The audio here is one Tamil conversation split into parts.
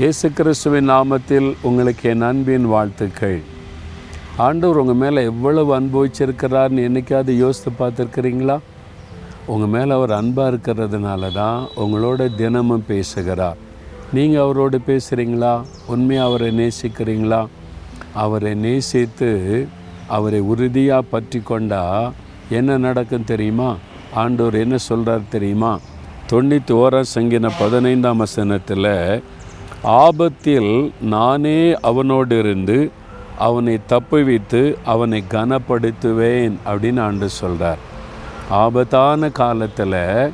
இயேசு கிறிஸ்துவின் நாமத்தில் உங்களுக்கு என் அன்பின் வாழ்த்துக்கள். ஆண்டவர் உங்கள் மேலே எவ்வளவு அன்பு வச்சிருக்கிறார்னு யோசித்து பார்த்துருக்குறீங்களா? உங்கள் மேலே அவர் அன்பாக இருக்கிறதுனால தான் உங்களோட தினமும் பேசுகிறார். நீங்கள் அவரோடு பேசுகிறீங்களா உண்மையாக அவரை நேசிக்கிறீங்களா? அவரை நேசித்து அவரை உறுதியாக பற்றி கொண்டா என்ன நடக்கும் தெரியுமா? ஆண்டவர் என்ன சொல்கிறார் தெரியுமா? தொண்ணூற்றி ஓராம் சங்கின பதினைந்தாம் வசனத்தில் ஆபத்தில் நானே அவனோடு இருந்து அவனை தப்புவித்து அவனை கனப்படுத்துவேன் அப்படின்னு ஆண்டு சொல்கிறார் ஆபத்தான காலத்தில்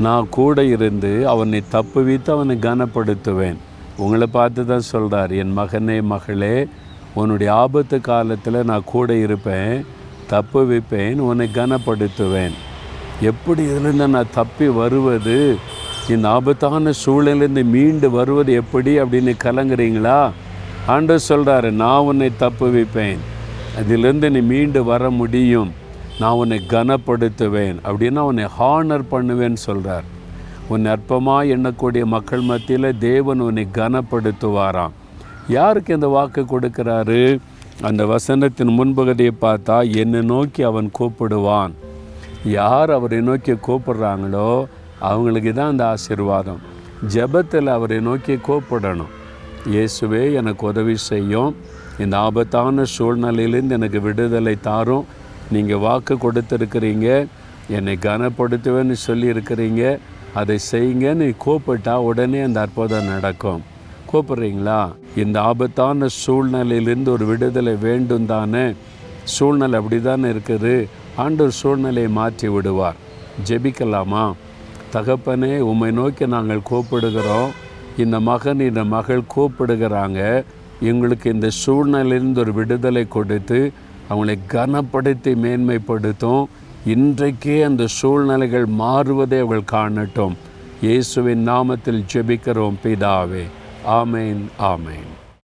நான் கூட இருந்து அவனை தப்புவித்து அவனை கனப்படுத்துவேன். உங்களை பார்த்து தான் சொல்கிறார் என் மகனே மகளே உன்னுடைய ஆபத்து காலத்தில் நான் கூட இருப்பேன் தப்பு வைப்பேன் உன்னை கனப்படுத்துவேன். எப்படி இதிலிருந்து நான் தப்பி வருவது? இந்த ஆபத்தான சூழலேருந்து மீண்டு வருவது எப்படி அப்படின்னு கலங்குறீங்களா? ஆண்டவர் சொல்கிறாரு நான் உன்னை தப்பு வைப்பேன் அதிலிருந்து நீ மீண்டு வர முடியும். நான் உன்னை கனப்படுத்துவேன். அப்படின்னா உன்னை ஹானர் பண்ணுவேன்னு சொல்கிறார் உன்னை அற்பமாக எண்ணக்கூடிய மக்கள் மத்தியில் தேவன் உன்னை கனப்படுத்துவாராம். யாருக்கு இந்த வாக்கு கொடுக்கிறாரு? அந்த வசனத்தின் முன்பகுதியை பார்த்தா என்னை நோக்கி அவன் கூப்பிடுவான். யார் அவரை நோக்கி கூப்பிடுறாங்களோ அவங்களுக்கு தான் அந்த ஆசீர்வாதம். ஜெபத்தில் அவரை நோக்கி கூப்பிடணும். இயேசுவே எனக்கு உதவி செய்யும். இந்த ஆபத்தான சூழ்நிலையிலேருந்து எனக்கு விடுதலை தாரும். நீங்கள் வாக்கு கொடுத்துருக்கிறீங்க. என்னை கனப்படுத்துவேன்னு சொல்லியிருக்கிறீங்க. அதை செய்யுங்கன்னு கூப்பிட்டா உடனே அந்த அற்புதம் நடக்கும். கூப்பிட்றீங்களா? இந்த ஆபத்தான சூழ்நிலையிலேருந்து ஒரு விடுதலை வேண்டும் தானே. சூழ்நிலை அப்படி தானே இருக்குது. ஆண்டவர் சூழ்நிலையை மாற்றி விடுவார். ஜெபிக்கலாமா? தகப்பனே உம்மை நோக்கி நாங்கள் கூப்பிடுகிறோம். இந்த மகன் இந்த மகள் கூப்பிடுகிறாங்க. எங்களுக்கு இந்த சூழ்நிலையிலிருந்து ஒரு விடுதலை கொடுத்து அவங்களை கனப்படுத்தி மேன்மைப்படுத்தும். இன்றைக்கே அந்த சூழ்நிலைகள் மாறுவதை அவள் காணட்டும். இயேசுவின் நாமத்தில் ஜெபிக்கிறோம் பிதாவே. ஆமேன் ஆமேன்.